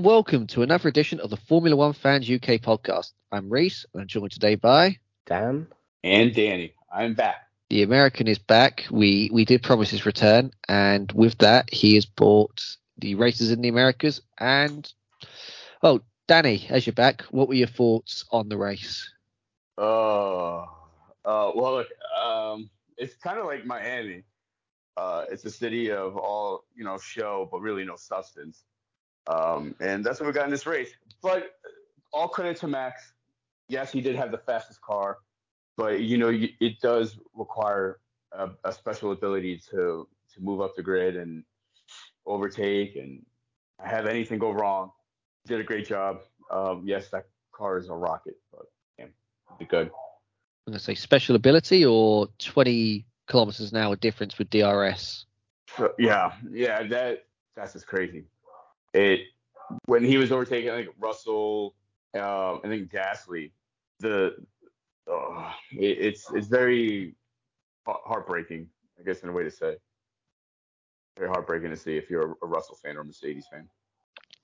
and welcome to another edition of the Formula One Fans UK podcast. I'm Reese, and I'm joined today by Dan and Danny. I'm back. The American is back. We we did promise his return, and with that, he has bought the races in the Americas. And oh, Danny, as you're back, what were your thoughts on the race? Oh, uh, well, look, um, it's kind of like Miami. Uh, it's a city of all you know show, but really no substance. Um, and that's what we got in this race. But all credit to Max. Yes, he did have the fastest car, but you know it does require a, a special ability to to move up the grid and overtake and have anything go wrong. Did a great job. Um, yes, that car is a rocket, but damn, be good. I'm gonna say special ability or 20 kilometers an hour difference with DRS. Yeah, yeah, that that's just crazy it when he was overtaking, I think Russell, uh, I think Gasly, the uh, it, it's it's very heartbreaking, I guess in a way to say. Very heartbreaking to see if you're a Russell fan or a Mercedes fan.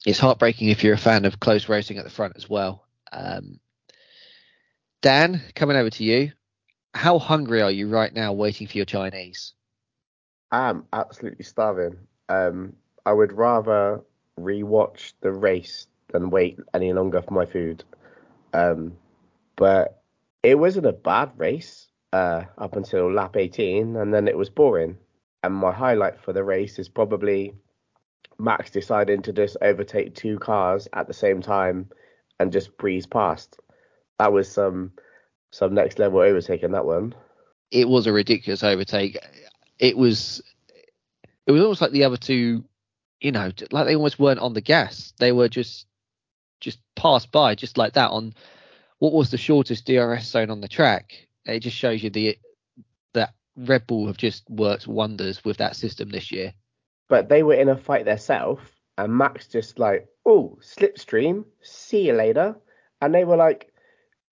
It's heartbreaking if you're a fan of close racing at the front as well. Um, Dan, coming over to you. How hungry are you right now waiting for your Chinese? I'm absolutely starving. Um, I would rather rewatch the race than wait any longer for my food. Um, but it wasn't a bad race uh, up until lap 18, and then it was boring. And my highlight for the race is probably Max deciding to just overtake two cars at the same time and just breeze past. That was some some next level overtaking that one. It was a ridiculous overtake. It was it was almost like the other two you know, like they almost weren't on the gas. They were just just passed by just like that on what was the shortest DRS zone on the track. It just shows you the that Red Bull have just worked wonders with that system this year. But they were in a fight themselves, and Max just like, oh, slipstream, see you later. And they were like,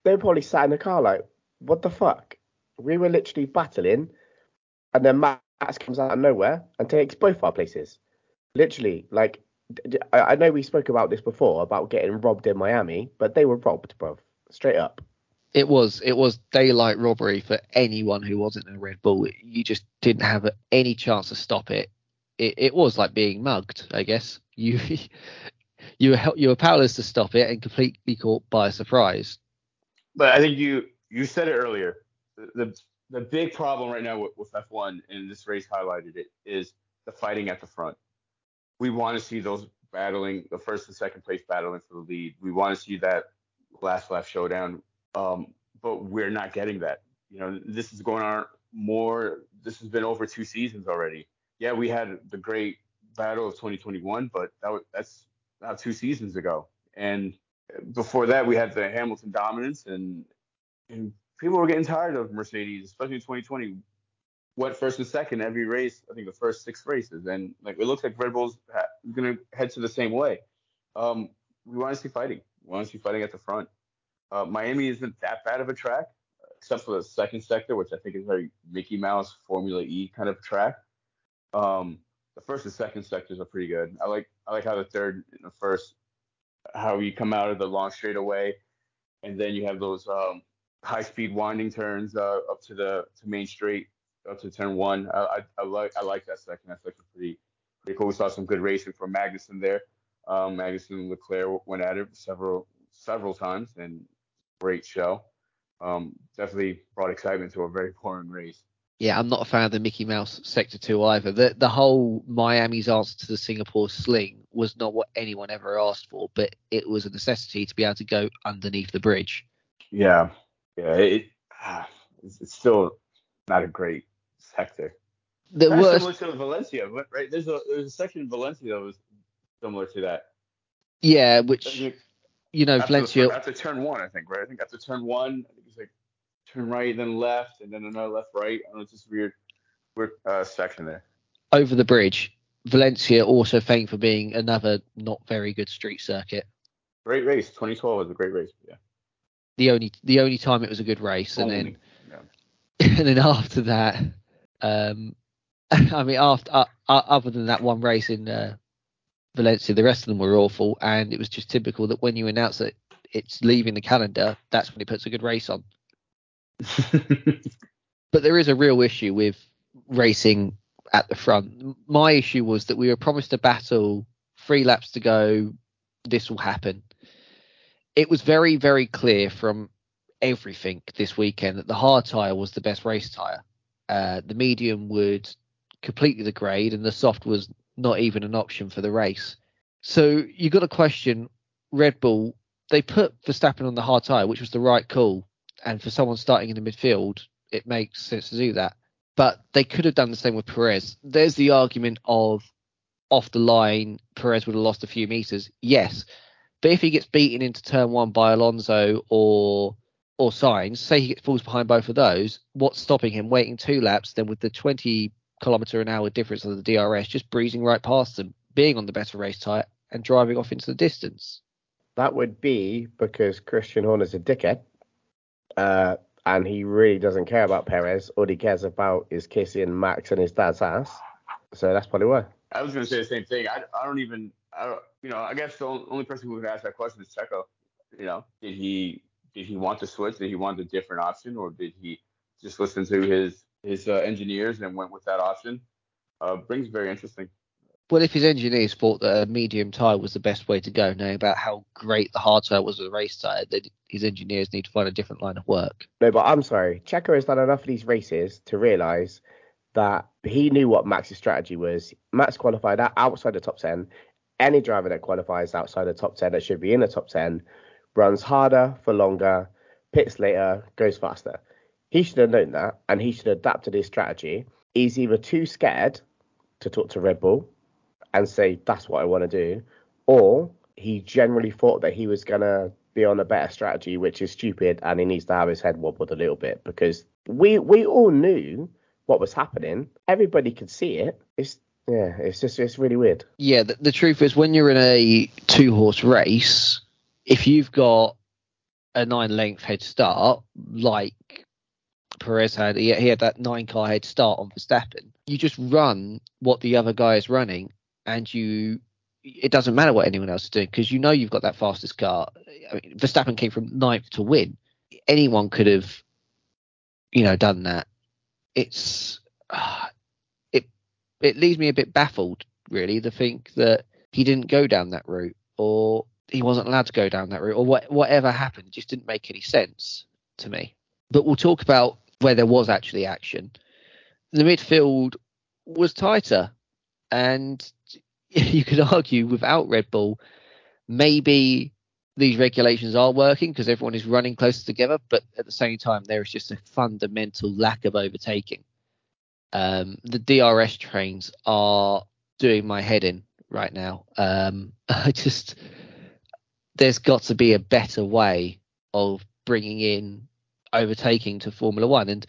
they were probably sat in the car like, what the fuck? We were literally battling, and then Max comes out of nowhere and takes both our places. Literally, like I know we spoke about this before about getting robbed in Miami, but they were robbed, bro. Straight up. It was it was daylight robbery for anyone who wasn't in a Red Bull. You just didn't have any chance to stop it. It, it was like being mugged, I guess. You you were you were powerless to stop it and completely caught by surprise. But I think you you said it earlier. The the, the big problem right now with, with F1 and this race highlighted it is the fighting at the front we want to see those battling the first and second place battling for the lead. We want to see that last lap showdown. Um, but we're not getting that. You know, this is going on more. This has been over two seasons already. Yeah, we had the great battle of 2021, but that was, that's now two seasons ago. And before that, we had the Hamilton dominance, and and people were getting tired of Mercedes, especially in 2020 went first and second every race. I think the first six races, and like it looks like Red Bull's ha- going to head to the same way. Um, we want to see fighting. We want to see fighting at the front. Uh, Miami isn't that bad of a track, except for the second sector, which I think is very Mickey Mouse Formula E kind of track. Um, the first and second sectors are pretty good. I like I like how the third and the first, how you come out of the long straightaway, and then you have those um, high speed winding turns uh, up to the to main straight up to turn one. I, I, I like I like that second. That second pretty pretty cool. We saw some good racing from Magnussen there. Um, Magnussen and Leclerc went at it several several times and great show. Um, definitely brought excitement to a very boring race. Yeah, I'm not a fan of the Mickey Mouse Sector 2 either. The the whole Miami's answer to the Singapore sling was not what anyone ever asked for, but it was a necessity to be able to go underneath the bridge. Yeah, yeah, it, it's still not a great sector. The That's worst... similar to Valencia, right? There's a there's a section in Valencia that was similar to that. Yeah, which you know, after Valencia the, after turn one, I think, right? I think after turn one, I think it's like turn right, then left, and then another left, right. I don't know, it's just weird, weird uh, section there. Over the bridge, Valencia also famed for being another not very good street circuit. Great race. 2012 was a great race. Yeah. The only the only time it was a good race, only. and then yeah. and then after that, um, I mean, after uh, uh, other than that one race in uh, Valencia. The rest of them were awful, and it was just typical that when you announce that it's leaving the calendar, that's when it puts a good race on. but there is a real issue with racing at the front. My issue was that we were promised a battle, three laps to go, this will happen. It was very, very clear from everything this weekend that the hard tyre was the best race tyre. Uh, the medium would completely degrade, and the soft was not even an option for the race. So you got to question Red Bull. They put Verstappen on the hard tyre, which was the right call, and for someone starting in the midfield, it makes sense to do that. But they could have done the same with Perez. There's the argument of off the line, Perez would have lost a few meters. Yes, but if he gets beaten into turn one by Alonso or or Sainz, say he falls behind both of those, what's stopping him waiting two laps then with the 20 kilometer an hour difference of the DRS just breezing right past them, being on the better race tyre and driving off into the distance? That would be because Christian Horner's a dickhead. Uh, and he really doesn't care about Perez. All he cares about is kissing Max and his dad's ass. So that's probably why. I was going to say the same thing. I, I don't even, I don't, you know, I guess the only person who would ask that question is Checo. You know, did he did he want to switch? Did he want a different option, or did he just listen to his his uh, engineers and went with that option? Uh, brings very interesting. Well, if his engineers thought that a medium tyre was the best way to go, knowing about how great the hard tyre was as a race tyre, that his engineers need to find a different line of work. No, but I'm sorry. Checo has done enough of these races to realise that he knew what Max's strategy was. Max qualified outside the top 10. Any driver that qualifies outside the top 10 that should be in the top 10 runs harder for longer, pits later, goes faster. He should have known that and he should have adapted his strategy. He's either too scared to talk to Red Bull and say that's what I want to do, or he generally thought that he was gonna be on a better strategy, which is stupid, and he needs to have his head wobbled a little bit because we we all knew what was happening. Everybody could see it. It's yeah, it's just it's really weird. Yeah, the, the truth is when you're in a two horse race, if you've got a nine length head start, like Perez had, he, he had that nine car head start on Verstappen. You just run what the other guy is running, and you it doesn't matter what anyone else is doing because you know you've got that fastest car. I mean, Verstappen came from ninth to win. Anyone could have, you know, done that. It's uh, it it leaves me a bit baffled, really, to think that he didn't go down that route or he wasn't allowed to go down that route or what, whatever happened. It just didn't make any sense to me. But we'll talk about where there was actually action. The midfield was tighter and you could argue without Red Bull, maybe these regulations are working because everyone is running closer together, but at the same time, there is just a fundamental lack of overtaking. Um, the DRS trains are doing my head in right now. Um, I just, there's got to be a better way of bringing in overtaking to Formula One. And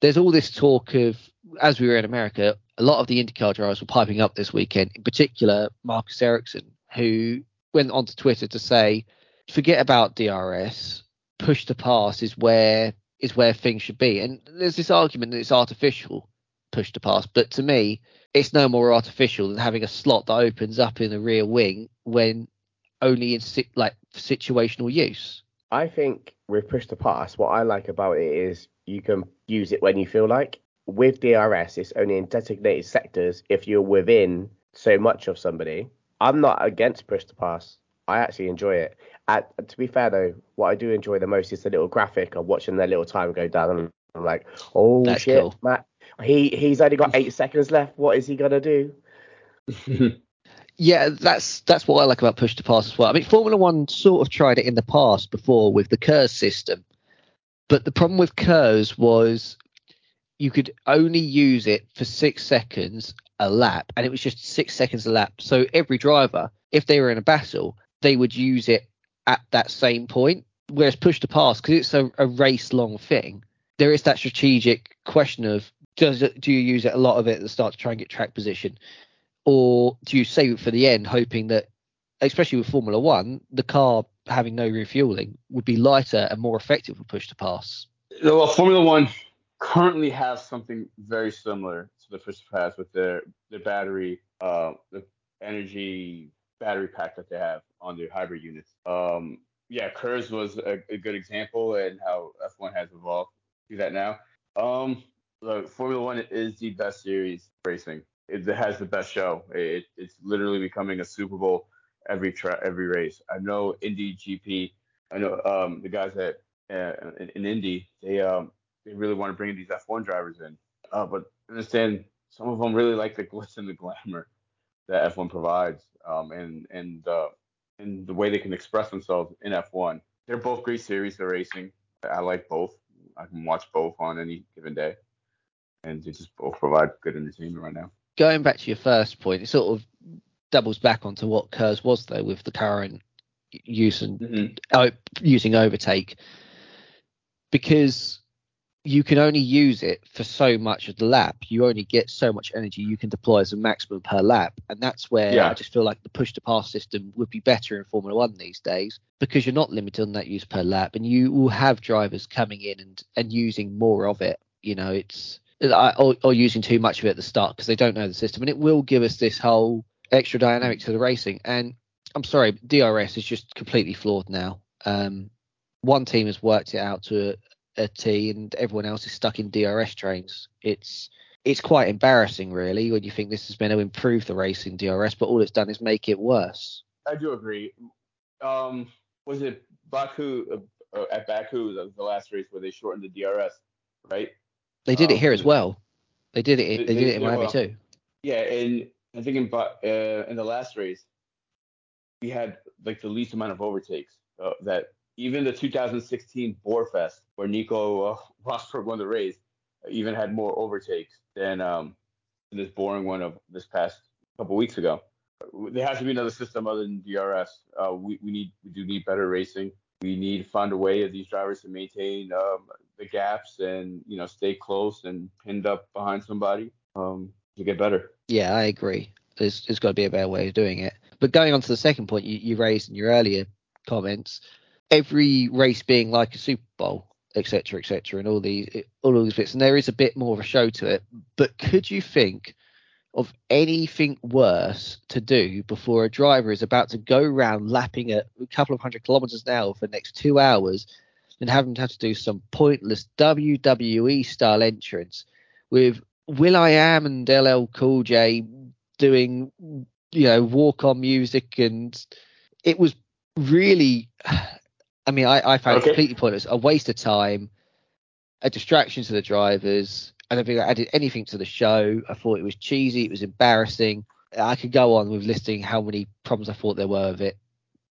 there's all this talk of, as we were in America, a lot of the IndyCar drivers were piping up this weekend, in particular Marcus Ericsson, who went onto Twitter to say, forget about DRS, push to pass is where is where things should be. And there's this argument that it's artificial push to pass, but to me, it's no more artificial than having a slot that opens up in the rear wing when only in like situational use. I think with push to pass, what I like about it is you can use it when you feel like with DRS, it's only in designated sectors if you're within so much of somebody. I'm not against push to pass. I actually enjoy it. At, to be fair though, what I do enjoy the most is the little graphic of watching their little time go down. And I'm like, oh That's shit, cool. Matt, he he's only got eight seconds left. What is he gonna do? yeah, that's that's what I like about push to pass as well. I mean, Formula One sort of tried it in the past before with the KERS system, but the problem with KERS was you could only use it for six seconds a lap, and it was just six seconds a lap. So every driver, if they were in a battle, they would use it at that same point. Whereas push to pass, because it's a, a race long thing, there is that strategic question of does it, do you use it a lot of it at the start to try and get track position, or do you save it for the end, hoping that, especially with Formula One, the car having no refueling would be lighter and more effective for push to pass. Well, Formula One currently has something very similar to the push to pass with their their battery, uh, the energy battery pack that they have on their hybrid units. Um, yeah, KERS was a, a good example and how F1 has evolved to that now. Um, look, Formula One is the best series racing. It, has the best show. It, it's literally becoming a Super Bowl every tra- every race. I know Indy GP. I know um, the guys at uh, in, in Indy. They um, they really want to bring these F1 drivers in. Uh, but understand some of them really like the glitz and the glamour that F1 provides, um, and and uh, and the way they can express themselves in F1. They're both great series of racing. I like both. I can watch both on any given day, and they just both provide good entertainment right now. Going back to your first point, it sort of doubles back onto what KERS was though with the current use and Mhm. oh, using overtake because you can only use it for so much of the lap. You only get so much energy you can deploy as a maximum per lap, and that's where Yeah. I just feel like the push to pass system would be better in Formula One these days because you're not limited on that use per lap, and you will have drivers coming in and and using more of it. You know, it's or, or using too much of it at the start because they don't know the system, and it will give us this whole extra dynamic to the racing. And I'm sorry, DRS is just completely flawed now. Um, one team has worked it out to a, a T, and everyone else is stuck in DRS trains. It's it's quite embarrassing, really, when you think this has been to improve the racing DRS, but all it's done is make it worse. I do agree. Um, was it Baku uh, uh, at Baku? The last race where they shortened the DRS, right? They did it Um, here as well. They did it. They- They, they did it in Miami well. too. Yeah, and I think in uh, in the last race, we had like the least amount of overtakes. Uh, that even the 2016 Boarfest, where Nico uh, Rosberg won the race, even had more overtakes than um this boring one of this past couple weeks ago. There has to be another system other than DRS. Uh, we, we need we do need better racing. We need to find a way of these drivers to maintain um, the gaps and you know stay close and pinned up behind somebody um, to get better. Yeah, I agree. There's there's got to be a better way of doing it. But going on to the second point you, you raised in your earlier comments, every race being like a Super Bowl, etc., etc., and all these all of these bits, and there is a bit more of a show to it. But could you think of anything worse to do before a driver is about to go round lapping at a couple of hundred kilometers an hour for the next two hours than having to have to do some pointless WWE style entrance with Will I Am and LL Cool J doing you know walk on music and it was really I mean I, I found Okay. it completely pointless a waste of time a distraction to the drivers I don't think I added anything to the show I thought it was cheesy it was embarrassing I could go on with listing how many problems I thought there were with it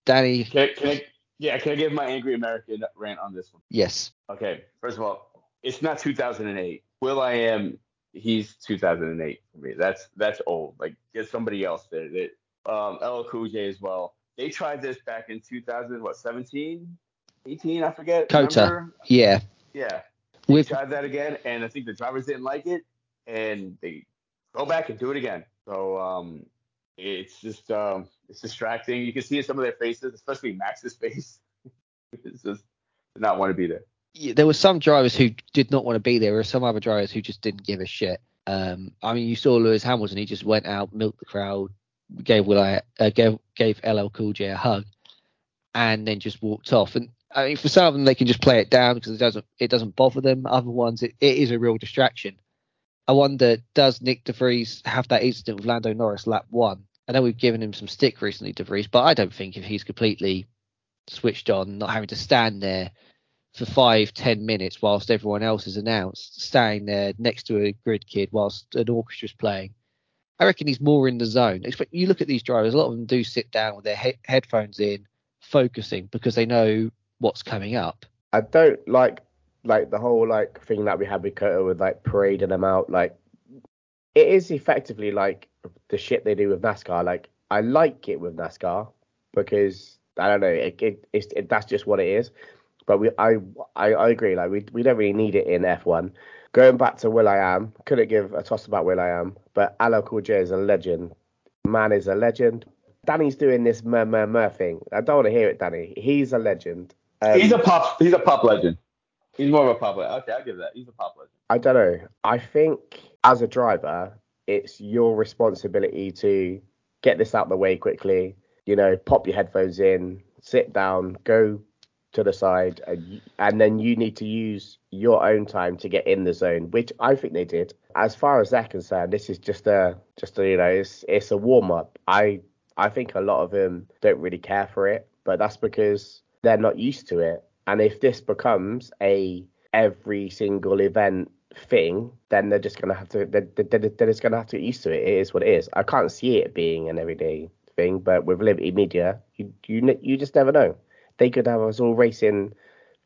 Danny Can, I- can I, yeah, can I give my angry American rant on this one? yes Okay, first of all, it's not 2008. Will I am he's 2008 for me. That's that's old. Like get somebody else there. That um, LL Cool J as well. They tried this back in 2000, what 17, 18, I forget. COTA. Remember? yeah Yeah. With tried that again, and I think the drivers didn't like it, and they go back and do it again. So um, it's just um, it's distracting. You can see in some of their faces, especially Max's face. it's just did not want to be there. yeah, there were some drivers who did not want to be there. There were some other drivers who just didn't give a shit. Um, I mean, you saw Lewis Hamilton; he just went out, milked the crowd, gave Will I, uh, gave gave LL Cool J a hug, and then just walked off. And I mean, for some of them, they can just play it down because it doesn't it doesn't bother them. Other ones, it, it is a real distraction. I wonder, does Nyck de Vries have that incident with Lando Norris lap one? I know we've given him some stick recently, DeVries, but I don't think if he's completely switched on, not having to stand there for five, ten minutes whilst everyone else is announced, standing there next to a grid kid whilst an orchestra's playing. I reckon he's more in the zone. You look at these drivers; a lot of them do sit down with their he- headphones in, focusing because they know what's coming up. I don't like like the whole like thing that we had with COTA with like parading them out. Like it is effectively like the shit they do with NASCAR. Like I like it with NASCAR because I don't know. It, it, it, that's just what it is. But we I, I I agree. Like we we don't really need it in F1. Going back to Will I Am, couldn't give a toss about Will I Am, but Cool J is a legend. Man is a legend. Danny's doing this mer mer mer thing. I don't want to hear it, Danny. He's a legend. Um, he's a pop. He's a pop legend. He's more of a pop legend. Okay, I'll give that. He's a pop legend. I don't know. I think as a driver, it's your responsibility to get this out the way quickly. You know, pop your headphones in, sit down, go to the side, and, and then you need to use your own time to get in the zone, which I think they did. As far as they're concerned, this is just a just a you know it's it's a warm up. I I think a lot of them don't really care for it, but that's because they're not used to it. And if this becomes a every single event thing, then they're just gonna have to they're, they're, they're just gonna have to get used to it. It is what it is. I can't see it being an everyday thing, but with Liberty Media, you you you just never know. They could have us all racing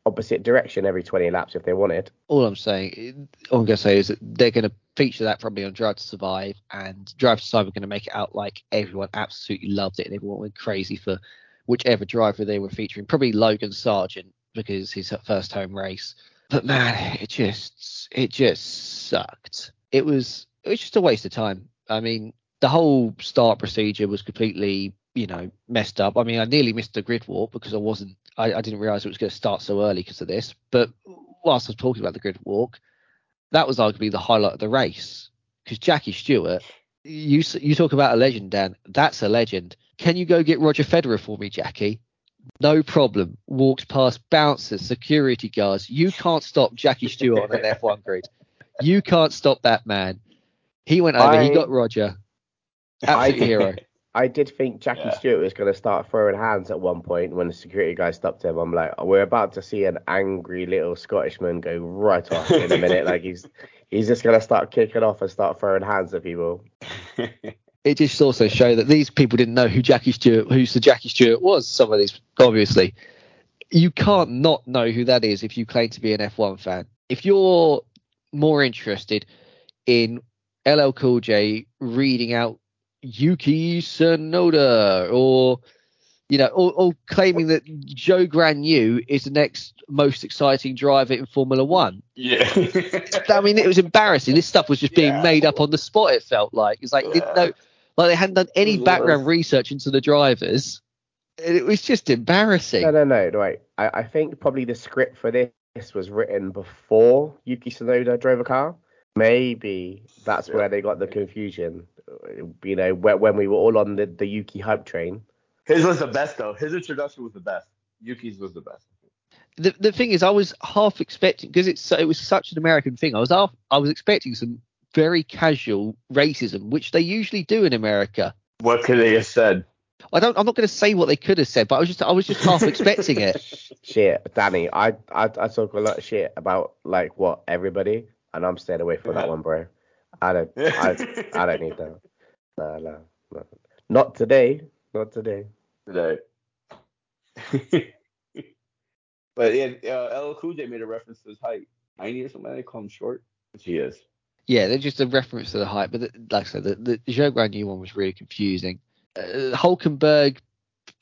opposite direction every 20 laps if they wanted. All I'm saying, all I'm to say is that they're to feature that probably on Drive to Survive, and Drive to Survive are to make it out like everyone absolutely loved it and everyone went crazy for whichever driver they were featuring. Probably Logan Sargeant because his first home race. But man, it just it just sucked. It was it was just a waste of time. I mean, the whole start procedure was completely you know messed up. I mean, I nearly missed the grid walk because I wasn't I, I didn't realize it was going to start so early because of this. But whilst I was talking about the grid walk, that was arguably the highlight of the race because Jackie Stewart. You you talk about a legend, Dan. That's a legend. Can you go get Roger Federer for me, Jackie? No problem. Walks past bouncers, security guards. You can't stop Jackie Stewart on an F1 grid. You can't stop that man. He went over. I, he got Roger. Absolute I, hero. I did think Jackie yeah. Stewart was going to start throwing hands at one point when the security guy stopped him. I'm like, we're about to see an angry little Scottishman go right off in a minute. like he's he's just going to start kicking off and start throwing hands at people. it just also showed that these people didn't know who Jackie Stewart, who Sir Jackie Stewart was. Some of these, obviously, you can't not know who that is if you claim to be an F1 fan. If you're more interested in LL Cool J reading out Yuki Tsunoda or you know, or, or, claiming that Zhou Guanyu is the next most exciting driver in Formula One. Yeah. I mean, it was embarrassing. This stuff was just being yeah. made up on the spot. It felt like it's like yeah. know, like they hadn't done any mm. background research into the drivers. It was just embarrassing. No, no, no. Right. I, I think probably the script for this was written before Yuki Tsunoda drove a car. Maybe that's where they got the confusion you know, when we were all on the, the Yuki hype train. His was the best though. His introduction was the best. Yuki's was the best. The the thing is, I was half expecting because it's it was such an American thing. I was half I was expecting some very casual racism, which they usually do in America. What could they have said? I don't. I'm not going to say what they could have said, but I was just I was just half expecting it. Shit, Danny, I, I I talk a lot of shit about like what everybody, and I'm staying away from yeah. that one, bro. I don't. I, I don't need that. No, no, no. Not today. Not today. Today. but yeah, uh, LL Cool J made a reference to his height, 90 or something. They call him short, which he is. Yeah, they're just a reference to the hype. But the, like I said, the, the Zhou new one was really confusing. Uh, Hulkenberg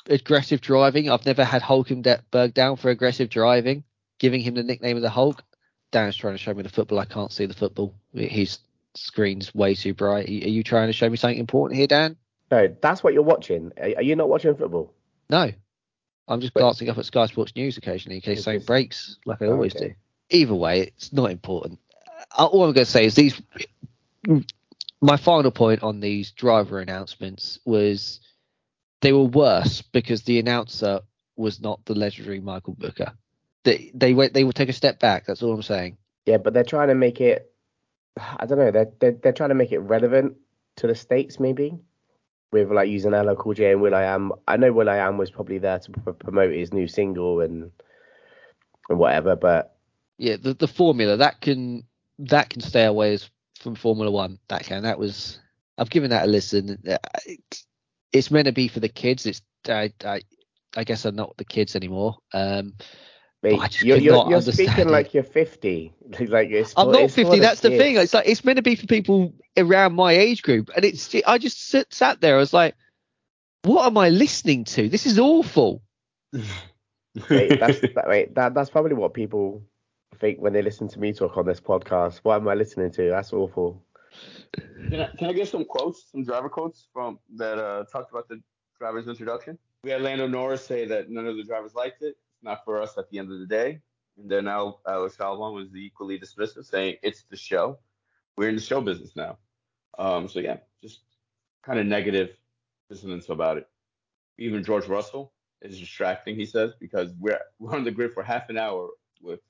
aggressive driving. I've never had Hulkenberg down for aggressive driving, giving him the nickname of the Hulk. Dan's trying to show me the football. I can't see the football. He's screen's way too bright. Are you trying to show me something important here, Dan? No, that's what you're watching. Are you not watching football? No, I'm just glancing up at Sky Sports News occasionally in case something breaks, like I always okay. do. Either way, it's not important. All I'm going to say is these. My final point on these driver announcements was they were worse because the announcer was not the legendary Michael Buffer. They they went they will take a step back. That's all I'm saying. Yeah, but they're trying to make it I don't know. They're, they're they're trying to make it relevant to the states, maybe with like using LL Cool J and will.i.am. I Am. I know will.i.am was probably there to promote his new single and and whatever, but yeah, the the formula that can that can stay away from Formula One. That can that was I've given that a listen. It's meant to be for the kids. It's I I, I guess I'm not the kids anymore. Um, Mate, you're, you're, you're speaking it. like you're 50. like it's I'm not 50. That's the thing. It's like it's meant to be for people around my age group, and it's. I just sit, sat there. I was like, "What am I listening to? This is awful." wait, that's wait, that, that's probably what people think when they listen to me talk on this podcast. What am I listening to? That's awful. Can I, can I get some quotes, some driver quotes from that uh, talked about the driver's introduction? We had Lando Norris say that none of the drivers liked it It's not for us at the end of the day. And then Alex Albon was equally dismissive, saying it's the show. We're in the show business now. Um, so yeah, just kind of negative dissonance about it. Even George Russell is distracting, he says, because we're we're on the grid for half an hour with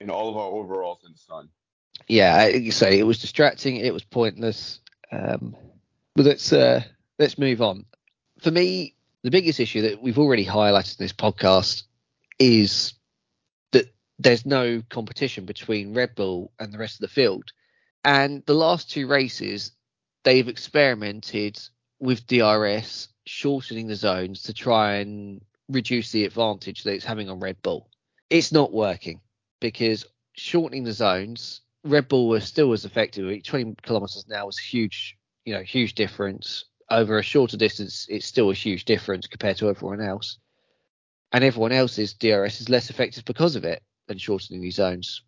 in all of our overalls in the sun. Yeah, you say it was distracting. It was pointless. Um, but let's uh, let's move on. For me, the biggest issue that we've already highlighted in this podcast is that there's no competition between Red Bull and the rest of the field. And the last two races, they've experimented with DRS shortening the zones to try and reduce the advantage that it's having on Red Bull. It's not working because shortening the zones, Red Bull was still as effective. 20 kilometers now was huge, you know, huge difference. Over a shorter distance, it's still a huge difference compared to everyone else. And everyone else's DRS is less effective because of it than shortening these zones.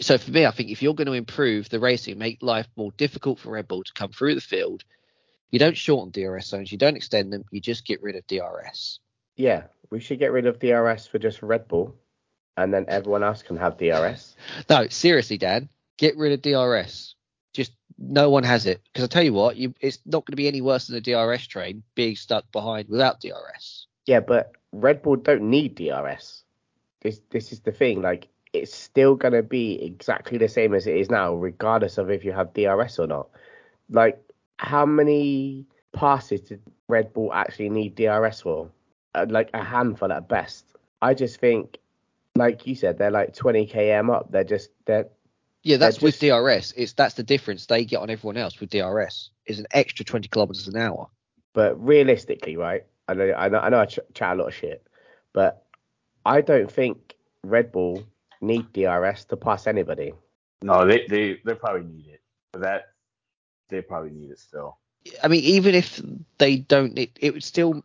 So for me, I think if you're going to improve the racing, make life more difficult for Red Bull to come through the field, you don't shorten DRS zones, you don't extend them, you just get rid of DRS. Yeah, we should get rid of DRS for just Red Bull, and then everyone else can have DRS. No, seriously, Dan, get rid of DRS. Just no one has it because I tell you what, you, it's not going to be any worse than a DRS train being stuck behind without DRS. Yeah, but Red Bull don't need DRS. This this is the thing. Like it's still going to be exactly the same as it is now, regardless of if you have DRS or not. Like how many passes did Red Bull actually need DRS for? Uh, like a handful at best. I just think, like you said, they're like 20 km up. They're just they're yeah, that's just, with DRS. It's that's the difference they get on everyone else with DRS is an extra 20 kilometers an hour. But realistically, right? I know I know I know I ch- chat a lot of shit, but I don't think Red Bull need DRS to pass anybody. No, they they they probably need it, but that they probably need it still. I mean, even if they don't, it, it would still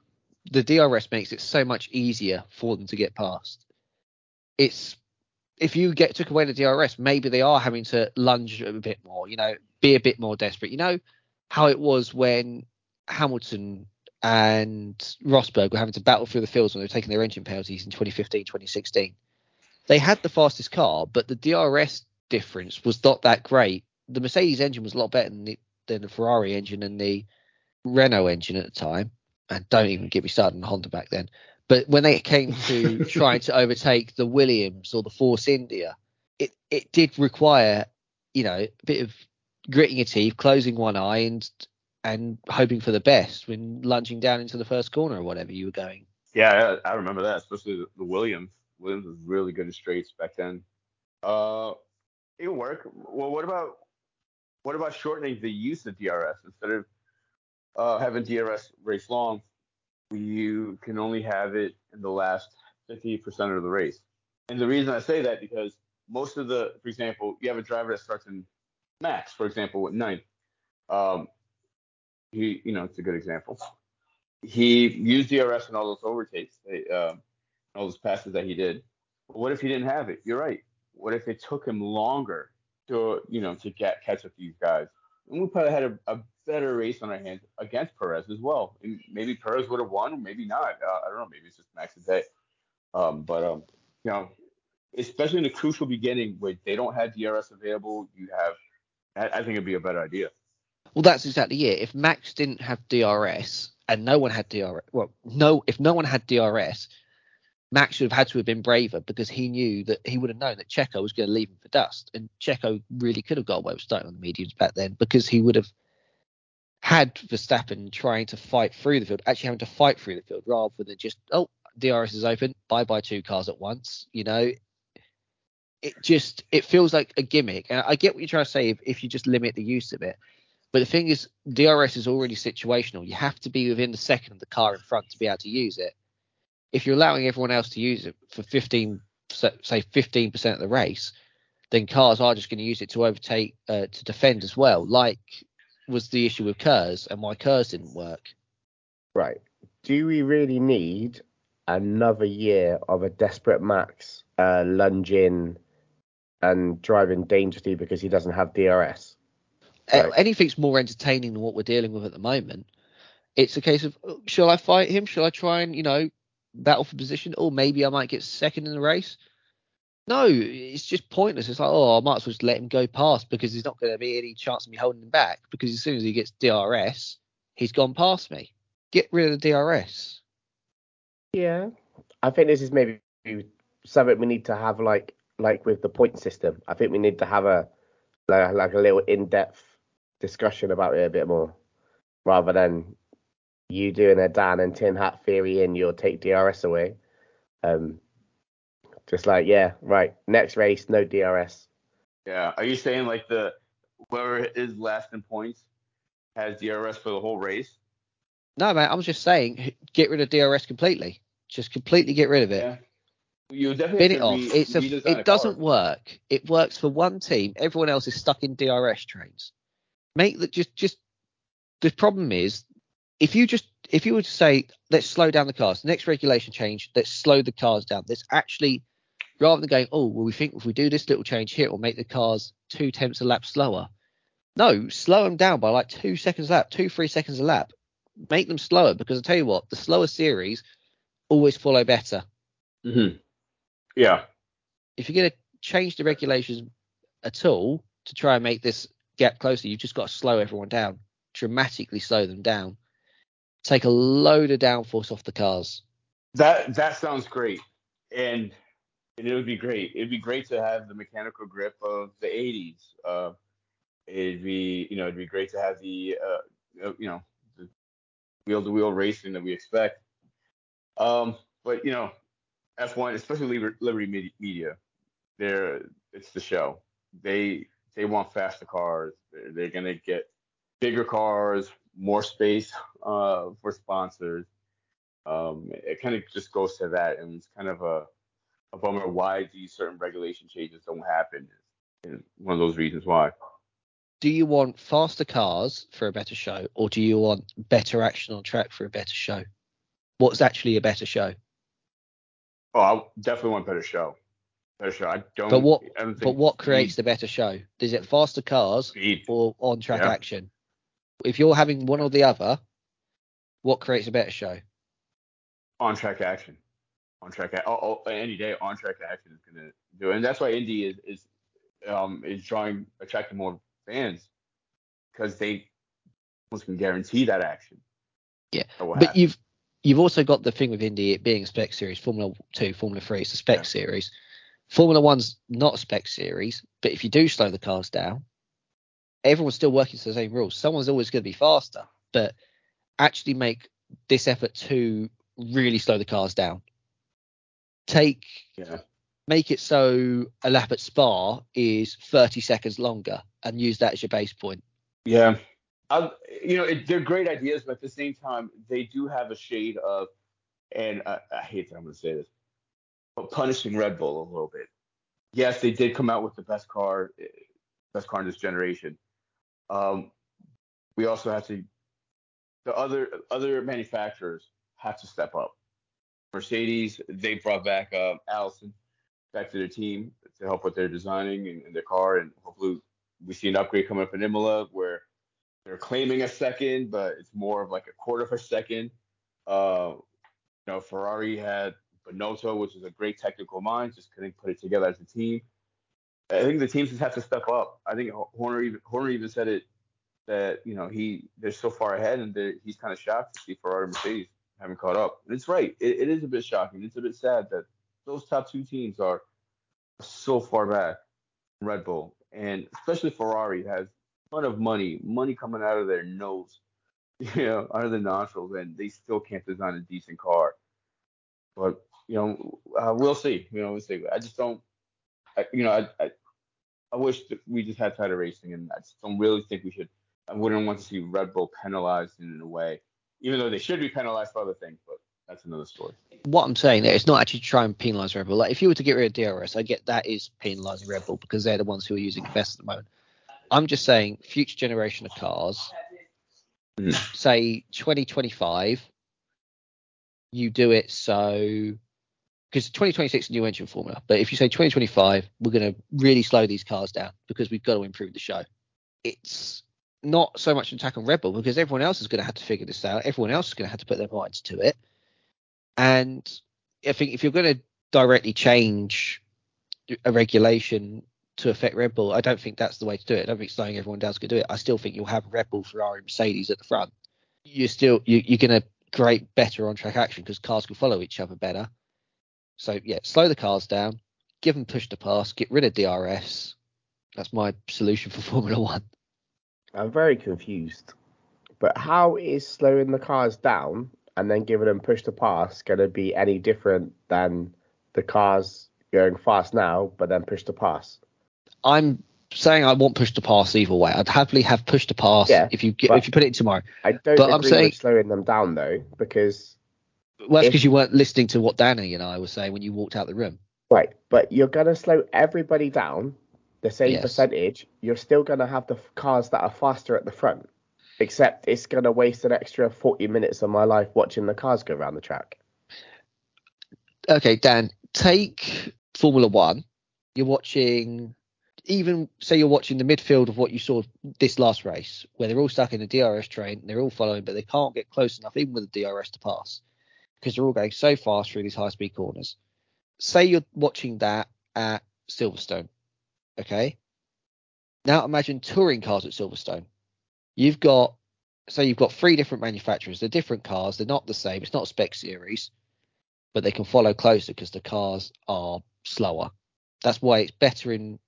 the DRS makes it so much easier for them to get past. It's if you get took away the DRS, maybe they are having to lunge a bit more, you know, be a bit more desperate. You know how it was when Hamilton and Rosberg were having to battle through the fields when they were taking their engine penalties in 2015, 2016. They had the fastest car, but the DRS difference was not that great. The Mercedes engine was a lot better than the, than the Ferrari engine and the Renault engine at the time. And don't even get me started on the Honda back then. But when they came to trying to overtake the Williams or the Force India, it, it did require, you know, a bit of gritting your teeth, closing one eye, and and hoping for the best when lunging down into the first corner or whatever you were going. Yeah, I, I remember that, especially the, the, Williams. Williams was really good at straights back then. Uh, it worked. Well, what about what about shortening the use of DRS instead of uh, having DRS race long? You can only have it in the last 50% of the race. And the reason I say that because most of the, for example, you have a driver that starts in max, for example, with ninth. Um, he, you know, it's a good example. He used DRS in all those overtakes, um, all those passes that he did. But what if he didn't have it? You're right. What if it took him longer to, you know, to get catch up these guys? And we probably had a, a better race on our hands against Perez as well. And maybe Perez would have won, maybe not. Uh, I don't know. Maybe it's just Max's day. Um, but um, you know, especially in the crucial beginning where they don't have DRS available, you have. I, I think it'd be a better idea. Well, that's exactly it. If Max didn't have DRS and no one had DRS, well, no, if no one had DRS, Max should have had to have been braver because he knew that he would have known that Checo was going to leave him for dust, and Checo really could have got away with starting on the mediums back then because he would have had Verstappen trying to fight through the field, actually having to fight through the field rather than just oh DRS is open, bye bye two cars at once. You know, it just it feels like a gimmick, and I get what you're trying to say if, if you just limit the use of it. But the thing is, DRS is already situational. You have to be within the second of the car in front to be able to use it. If you're allowing everyone else to use it for 15, say 15% of the race, then cars are just going to use it to overtake, uh, to defend as well, like was the issue with KERS and why KERS didn't work. Right. Do we really need another year of a desperate Max uh, lunging and driving dangerously because he doesn't have DRS? Right. Anything's more entertaining than what we're dealing with at the moment. It's a case of, oh, shall I fight him? Shall I try and, you know, battle for position? Or maybe I might get second in the race. No, it's just pointless. It's like, oh, I might as well just let him go past because there's not going to be any chance of me holding him back. Because as soon as he gets DRS, he's gone past me. get rid of the DRS. Yeah, I think this is maybe something we need to have like like with the point system. I think we need to have a like, like a little in-depth discussion about it a bit more, rather than you doing a Dan and Tin Hat theory and you'll take DRS away. Um, just like yeah, right. Next race, no DRS. Yeah. Are you saying like the whoever is last in points has DRS for the whole race? No, mate, I was just saying, get rid of DRS completely. Just completely get rid of it. Yeah. You definitely Bin it off. re- It's a. redesign It doesn't car. work. It works for one team. Everyone else is stuck in DRS trains. Make that just just. The problem is, if you just if you were to say let's slow down the cars, next regulation change, let's slow the cars down. Let's actually rather than going, oh well, we think if we do this little change here, it will make the cars two tenths a lap slower. No, slow them down by like two seconds a lap, two three seconds a lap. Make them slower because I tell you what, the slower series always follow better. Mhm. Yeah. if you're going to change the regulations at all to try and make this gap closer, you've just got to slow everyone down, dramatically slow them down, take a load of downforce off the cars. That that sounds great, and, and it would be great. It'd be great to have the mechanical grip of the '80s. Uh, it'd be you know it'd be great to have the uh, you know the wheel to wheel racing that we expect. Um, but you know, F1, especially Liberty Media, they're it's the show. They they want faster cars. They're, they're gonna get bigger cars, more space uh, for sponsors. Um, it kind of just goes to that, and it's kind of a, a bummer why these certain regulation changes don't happen. Is one of those reasons why. Do you want faster cars for a better show, or do you want better action on track for a better show? What's actually a better show? Oh, I definitely want better show. Better show. I don't. But what? Don't But what speed- creates the better show? Is it faster cars speed? or on track Yeah. action? If you're having one or the other, what creates a better show? on track action. On track, oh, oh, any day, on track action is gonna do, it. and that's why Indy is is um is drawing attracting more fans because they almost can guarantee that action. Yeah, That But happen. you've you've also got the thing with Indy it being a spec series. Formula Two, Formula Three, it's a spec Yeah. series. Formula One's not a spec series, but if you do slow the cars down, everyone's still working to the same rules. Someone's always going to be faster, but actually make this effort to really slow the cars down. Take yeah. make it so a lap at Spa is 30 seconds longer and use that as your base point. Yeah. i you know, it, they're great ideas, but at the same time, they do have a shade of, and I, I hate that I'm going to say this, but punishing Red Bull a little bit. Yes, they did come out with the best car, best car in this generation. Um, we also have to, the other other manufacturers have to step up. Mercedes, they brought back um, Allison back to their team to help with their designing and, and their car, and hopefully we see an upgrade coming up in Imola where they're claiming a second, but it's more of like a quarter of a second. Uh, you know, Ferrari had Binotto, which is a great technical mind, just couldn't put it together as a team. I think the teams just have to step up. I think Horner even Horner even said it that you know he they're so far ahead and he's kind of shocked to see Ferrari and Mercedes haven't caught up. And it's right. It, it is a bit shocking. It's a bit sad that those top two teams are so far back Red Bull, and especially Ferrari has a ton of money, money coming out of their nose, you know, out of their nostrils, and they still can't design a decent car. But you know, uh, we'll see. You know, we'll see. I just don't. I, you know, I, I I wish that we just had tighter racing, and I just don't really think we should. I wouldn't want to see Red Bull penalized in a way, even though they should be penalized for other things. But that's another story. What I'm saying there is not actually to try and penalise Red Bull. Like if you were to get rid of DRS, I get that is penalising Red Bull because they're the ones who are using it best at the moment. I'm just saying future generation of cars, Mhm. say 2025, you do it so because 2026 is new engine formula. But if you say 2025, we're going to really slow these cars down because we've got to improve the show. It's not so much an attack on Red Bull because everyone else is going to have to figure this out. Everyone else is going to have to put their minds to it. And I think if you're going to directly change a regulation to affect Red Bull, I don't think that's the way to do it. I don't think slowing everyone down is going to do it. I still think you'll have Red Bull, Ferrari, Mercedes at the front. You're still you, you're going to create better on track action because cars can follow each other better. So yeah, slow the cars down, give them push to pass, get rid of DRS. That's my solution for Formula One. I'm very confused. But how is slowing the cars down and then giving them push to pass going to be any different than the cars going fast now, but then push to pass? I'm saying I want push to pass either way. I'd happily have push to pass Yeah, if you get, if you put it in tomorrow. I don't But agree I'm saying- with slowing them down though, because Well, that's because you weren't listening to what Danny and I were saying when you walked out the room. right, but you're gonna slow everybody down the same Yes. percentage. You're still gonna have the cars that are faster at the front, except it's gonna waste an extra 40 minutes of my life watching the cars go around the track. Okay, Dan, take Formula One. You're watching, even say you're watching the midfield of what you saw this last race, where they're all stuck in a DRS train, they're all following, but they can't get close enough, even with the DRS, to pass because they're all going so fast through these high speed corners. Say you're watching that at Silverstone, okay? Now imagine touring cars at Silverstone. You've got, so you've got three different manufacturers. They're different cars. They're not the same. It's not spec series but they can follow closer because the cars are slower. That's why it's better in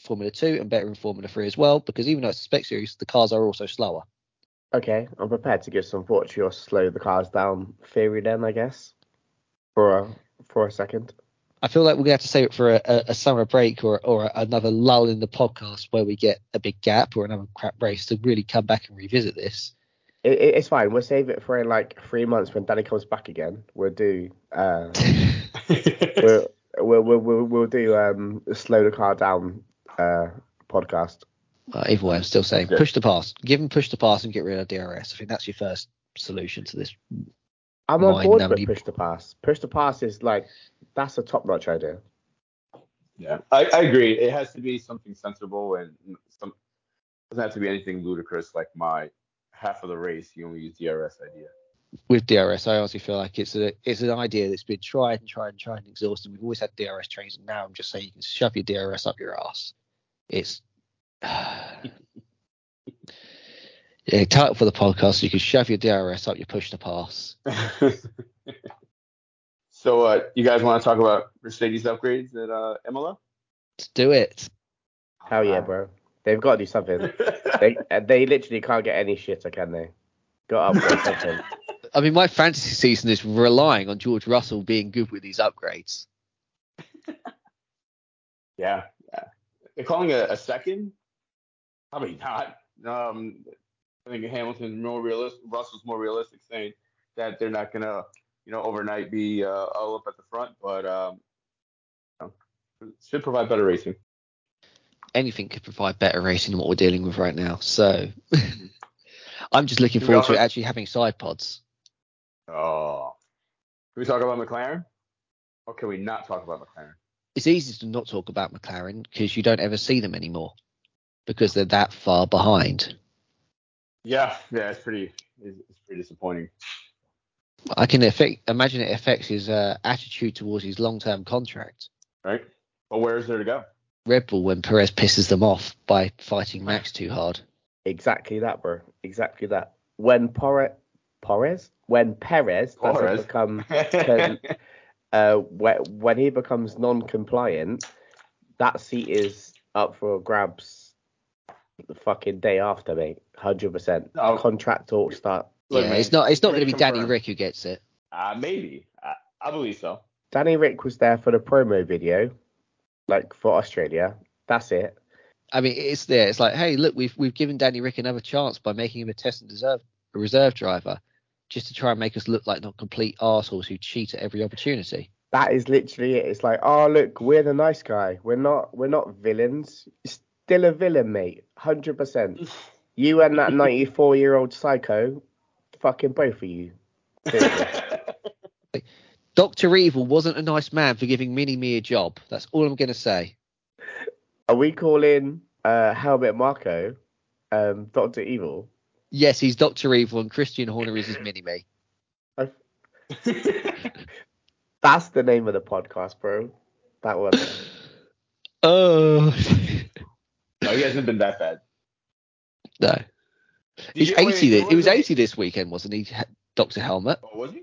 Formula 2 and better in Formula 3 as well, because even though it's a spec series, the cars are also slower. Okay, I'm prepared to give some thought to your slow the cars down theory then, I guess, for a for a second. I feel like we're going to have to save it for a, a, a summer break or, or another lull in the podcast where we get a big gap or another crap race to really come back and revisit this. It, it, it's fine. We'll save it for in like three months when Danny comes back again. We'll do uh, we'll, we'll, we'll we'll we'll do um slow the car down uh podcast. Uh, either way, I'm still saying push to pass. Give them push to pass and get rid of DRS. I think that's your first solution to this. I'm on board with push to pass. Push to pass is like that's a top notch idea. Yeah, I, I agree. It has to be something sensible and some doesn't have to be anything ludicrous like my half of the race you only use DRS idea. With DRS, I honestly feel like it's a it's an idea that's been tried and tried and tried and exhausted. We've always had DRS trains, and now I'm just saying you can shove your DRS up your ass. It's yeah, title for the podcast. You can shove your DRS up your push to pass. so, uh, you guys want to talk about Mercedes upgrades at uh, Imola? Let's do it. Hell yeah, bro. They've got to do something. They uh, they literally can't get any shitter, can they? Got to upgrade something. I mean, my fantasy season is relying on George Russell being good with these upgrades. Yeah, yeah. They're calling it a second. Probably not. Um, I think Hamilton's more realistic. Russell's more realistic, saying that they're not gonna, you know, overnight be uh, all up at the front, but um, you know, should provide better racing. Anything could provide better racing than what we're dealing with right now. So I'm just looking forward also- to actually having side pods. Oh, can we talk about McLaren? Or can we not talk about McLaren? it's easy to not talk about McLaren because you don't ever see them anymore because they're that far behind. Yeah, yeah, it's pretty, it's, it's pretty disappointing. I can affect, imagine it affects his uh, attitude towards his long-term contract. right? But where is there to go? Red Bull when Perez pisses them off by fighting Max too hard. Exactly that, bro. Exactly that. When Pore, Perez, when Perez doesn't Perez. become can- uh, when, when he becomes non-compliant, that seat is up for grabs the fucking day after, mate. Hundred percent. Oh. Contract talks start. Look, yeah, man, it's not. It's not going to be Danny confirmed. Rick who gets it. Uh, maybe. I, I believe so. Danny Ric was there for the promo video, like for Australia. That's it. I mean, it's there. It's like, hey, look, we've we've given Danny Ric another chance by making him a test and deserve a reserve driver, just to try and make us look like not complete assholes who cheat at every opportunity. That is literally it. It's like, oh look, we're the nice guy. We're not. We're not villains. Still a villain, mate. Hundred percent. You and that ninety-four-year-old psycho, fucking both of you. Doctor Evil wasn't a nice man for giving Mini Me a job. That's all I'm going to say. Are we calling uh, Helmut Marko um, Doctor Evil? Yes, he's Doctor Evil, and Christian Horner is his Mini Me. That's the name of the podcast, bro. That one. Oh no, he hasn't been that bad. no, Did he's you- 80. wait, this, what he was the- 80 this weekend, wasn't he? Doctor Helmut. Oh, was he?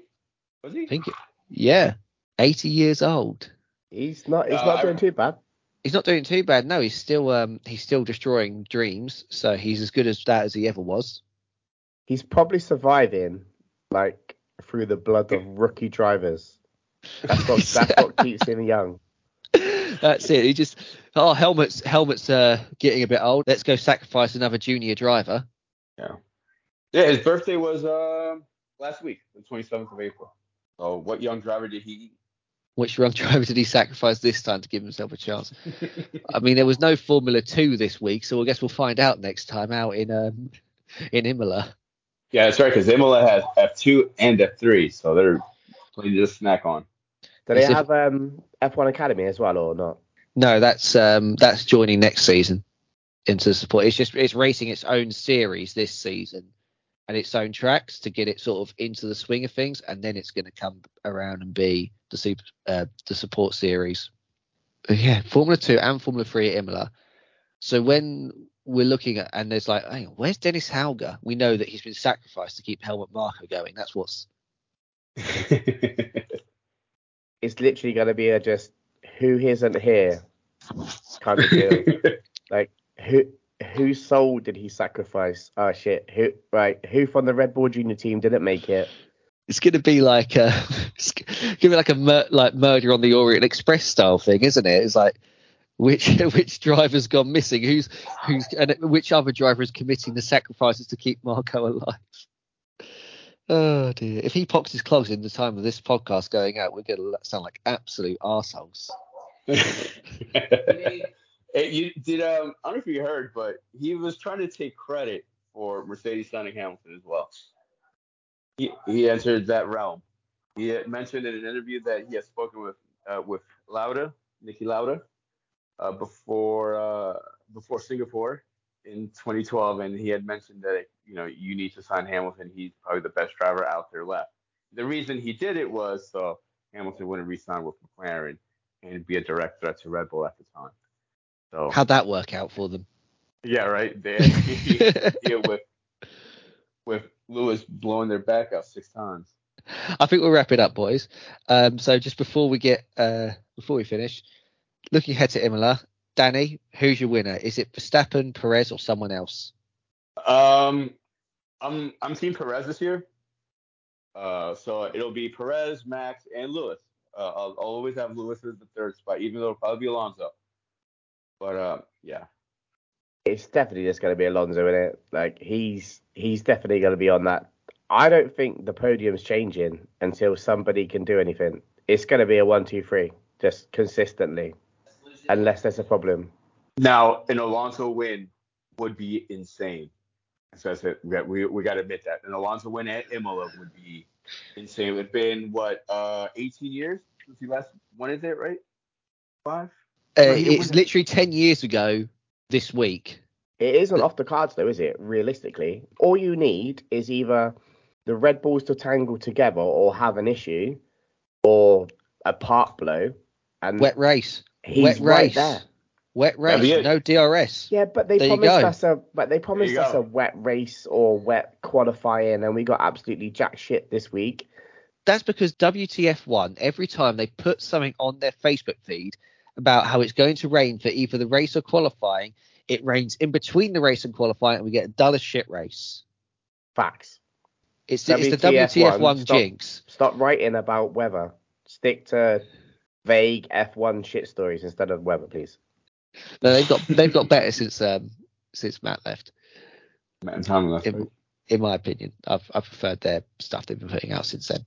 Was he? I think. It, yeah, 80 years old. He's not. He's Uh, not I- doing too bad. He's not doing too bad. No, he's still um he's still destroying dreams. So he's as good as that as he ever was. He's probably surviving like through the blood of rookie drivers. That's what that's what keeps him young. That's it. He just oh Helmut's Helmut's uh getting a bit old. Let's go sacrifice another junior driver. Yeah. Yeah, his birthday was um last week, the 27th of April. So what young driver did he Which young driver did he sacrifice this time to give himself a chance? I mean, there was no Formula Two this week, so I guess we'll find out next time out in um in Imola. yeah, that's right, because Imola has F2 and F3, so they're plenty to snack on. Do they As if- have um, F1 Academy as well or not? No, that's um that's joining next season into support. It's just it's racing its own series this season and its own tracks to get it sort of into the swing of things, and then it's going to come around and be the super uh, the support series. But yeah, Formula Two and Formula Three at Imola. So when we're looking at and there's like, hang on, where's Dennis Hauger? We know that he's been sacrificed to keep Helmut Marko going. That's what's It's literally going to be a just who isn't here kind of deal. like who whose soul did he sacrifice? Oh shit! Who right? Who from the Red Bull Junior team didn't make it? it's going to be like a it's going to be like a mur- like murder on the Orient Express style thing, isn't it? It's like which which driver's gone missing? Who's who's and which other driver is committing the sacrifices to keep Marko alive? Oh dear! If he pops his clogs in the time of this podcast going out, we're going to sound like absolute arseholes. Hey, you did um I don't know if you heard, but he was trying to take credit for Mercedes signing Hamilton as well. He he entered that realm. He had mentioned in an interview that he had spoken with uh, with Lauda, Niki Lauda, uh, before uh, before Singapore in 2012, and he had mentioned that you know you need to sign Hamilton. He's probably the best driver out there left. The reason he did it was so Hamilton wouldn't re-sign with McLaren and be a direct threat to Red Bull at the time. So How'd that work out for them? yeah, right. They deal with with Lewis blowing their back out six times. I think we'll wrap it up, boys. Um, so just before we get uh, before we finish, looking ahead to Imola, Danny, who's your winner? Is it Verstappen, Perez, or someone else? Um, I'm I'm Team Perez this year. Uh, so it'll be Perez, Max, and Lewis. Uh, I'll, I'll always have Lewis as the third spot, even though it'll probably be Alonso. But uh, yeah, It's definitely just going to be Alonso in it. Like he's he's definitely going to be on that. I don't think the podium's changing until somebody can do anything. It's going to be a one, two, three, just consistently, unless there's a problem. Now, an Alonso win would be insane. So I said, we got, we, we got to admit that. An Alonso win at Imola would be insane. It's been, what, uh, 18 years since he last won is it, right? Five? Uh, Well, he it's won- literally 10 years ago this week. It isn't off the cards though, is it? Realistically, all you need is either the Red Bulls to tangle together or have an issue, or a part blow, and Wet race. he's wet right race. there. Wet race. it. No DRS. Yeah, but they There promised us a but they promised us go. a wet race or wet qualifying, and we got absolutely jack shit this week. That's because WTF1, every time they put something on their Facebook feed about how it's going to rain for either the race or qualifying, it rains in between the race and qualifying, and we get a dull as shit race. Facts. It's, it's the WTF1, WTF1 stop. jinx. Stop writing about weather. Stick to vague F1 shit stories instead of weather, please. No, they've got they've got better since um since Matt left. Matt and Tom left. In, in my opinion, I've I've preferred their stuff they've been putting out since then.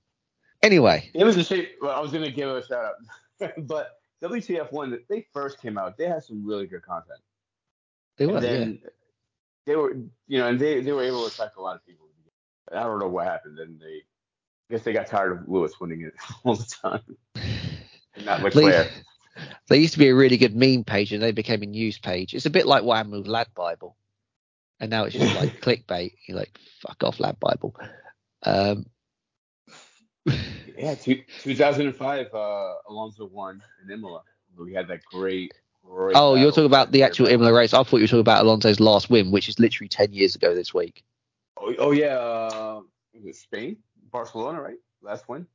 Anyway, It was a shame. Well, I was going to give it a shout out. but WTF1, when they first came out, they had some really good content. they were. Yeah. they were, you know, and they, they were able to attract a lot of people. I don't know what happened. Then they, I guess they got tired of Lewis winning it all the time. And not Leclerc. They used to be a really good meme page and they became a news page. It's a bit like what happened with Lad Bible. And now it's just like clickbait. You're like, fuck off, Lad Bible. Um, Yeah, two, 2005, uh, Alonso won in Imola. We had that great, great. oh, you're talking about the actual Imola race. I thought you were talking about Alonso's last win, which is literally 10 years ago this week. Oh, oh yeah, uh, Spain? Barcelona, right? Last win.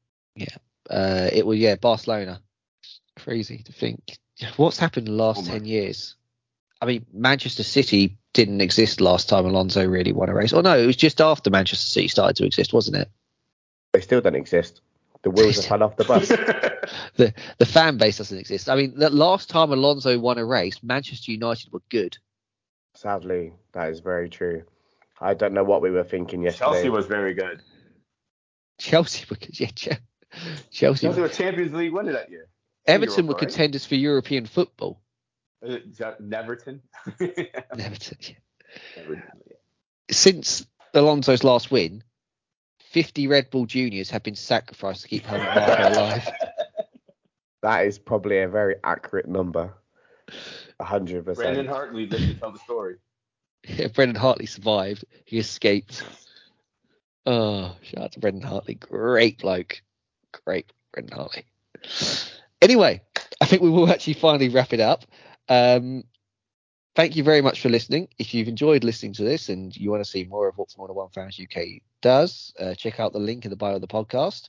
Uh, it was yeah, Barcelona. Crazy to think. What's happened in the last Oh ten years? I mean, Manchester City didn't exist last time Alonso really won a race. Oh no, it was just after Manchester City started to exist, wasn't it? They still don't exist. The wheels have fell off the bus. The the fan base doesn't exist. I mean, the last time Alonso won a race, Manchester United were good. Sadly, that is very true. I don't know what we were thinking yesterday. Chelsea was very good. Chelsea were good. Yeah, Chelsea. Chelsea were, were Champions League winner that year. Everton were right? contenders for European football. Uh, is it Neverton? Yeah. Neverton, yeah. Since Alonso's last win, 50 Red Bull Juniors have been sacrificed to keep Helmut Marko alive. That is probably a very accurate number. A hundred Brandon Brendan Hartley lived to tell the story. Yeah, Brendan Hartley survived. He escaped. Oh, shout out to Brendan Hartley. Great bloke. Great, Brendan Hartley. Anyway, I think we will actually finally wrap it up. Um, thank you very much for listening. If you've enjoyed listening to this and you want to see more of what Formula One Fans UK does, uh, check out the link in the bio of the podcast.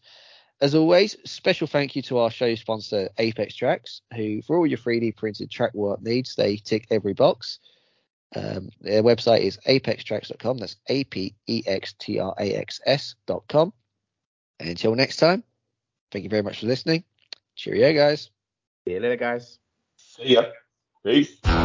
As always, special thank you to our show sponsor, Apex Tracks, who, for all your 3D printed track work needs, they tick every box. Um, their website is apextracks.com. That's A P E X T R A X S.com. And until next time, thank you very much for listening. Cheerio, guys. See you later, guys. See ya. Peace.